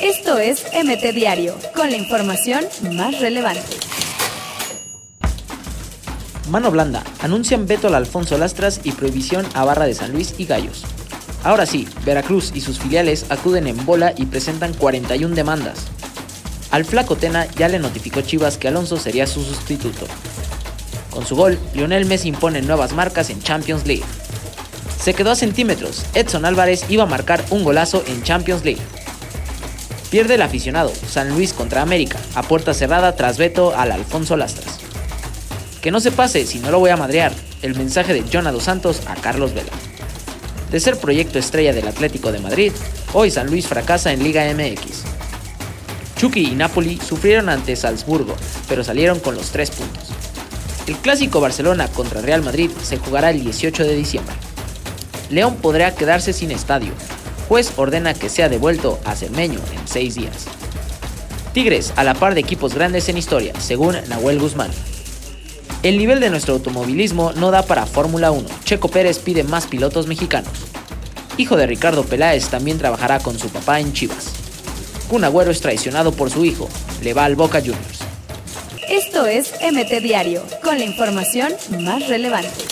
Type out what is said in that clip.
Esto es MT Diario, con la información más relevante. Mano blanda, anuncian veto al Alfonso Lastras y prohibición a Barra de San Luis y Gallos. Ahora sí, Veracruz y sus filiales acuden en bola y presentan 41 demandas. Al flaco Tena ya le notificó Chivas que Alonso sería su sustituto. Con su gol, Lionel Messi impone nuevas marcas en Champions League. Se quedó a centímetros, Edson Álvarez iba a marcar un golazo en Champions League. Pierde el aficionado, San Luis contra América, a puerta cerrada tras veto al Alfonso Lastras. Que no se pase, si no lo voy a madrear, el mensaje de Jonah Dos Santos a Carlos Vela. De ser proyecto estrella del Atlético de Madrid, hoy San Luis fracasa en Liga MX. Chucky y Napoli sufrieron ante Salzburgo, pero salieron con los tres puntos. El clásico Barcelona contra Real Madrid se jugará el 18 de diciembre. León podrá quedarse sin estadio, Juez ordena que sea devuelto a Cermeño en seis días. Tigres a la par de equipos grandes en historia, según Nahuel Guzmán. El nivel de nuestro automovilismo no da para Fórmula 1. Checo Pérez pide más pilotos mexicanos. Hijo de Ricardo Peláez también trabajará con su papá en Chivas. Un agüero es traicionado por su hijo. Le va al Boca Juniors. Esto es MT Diario, con la información más relevante.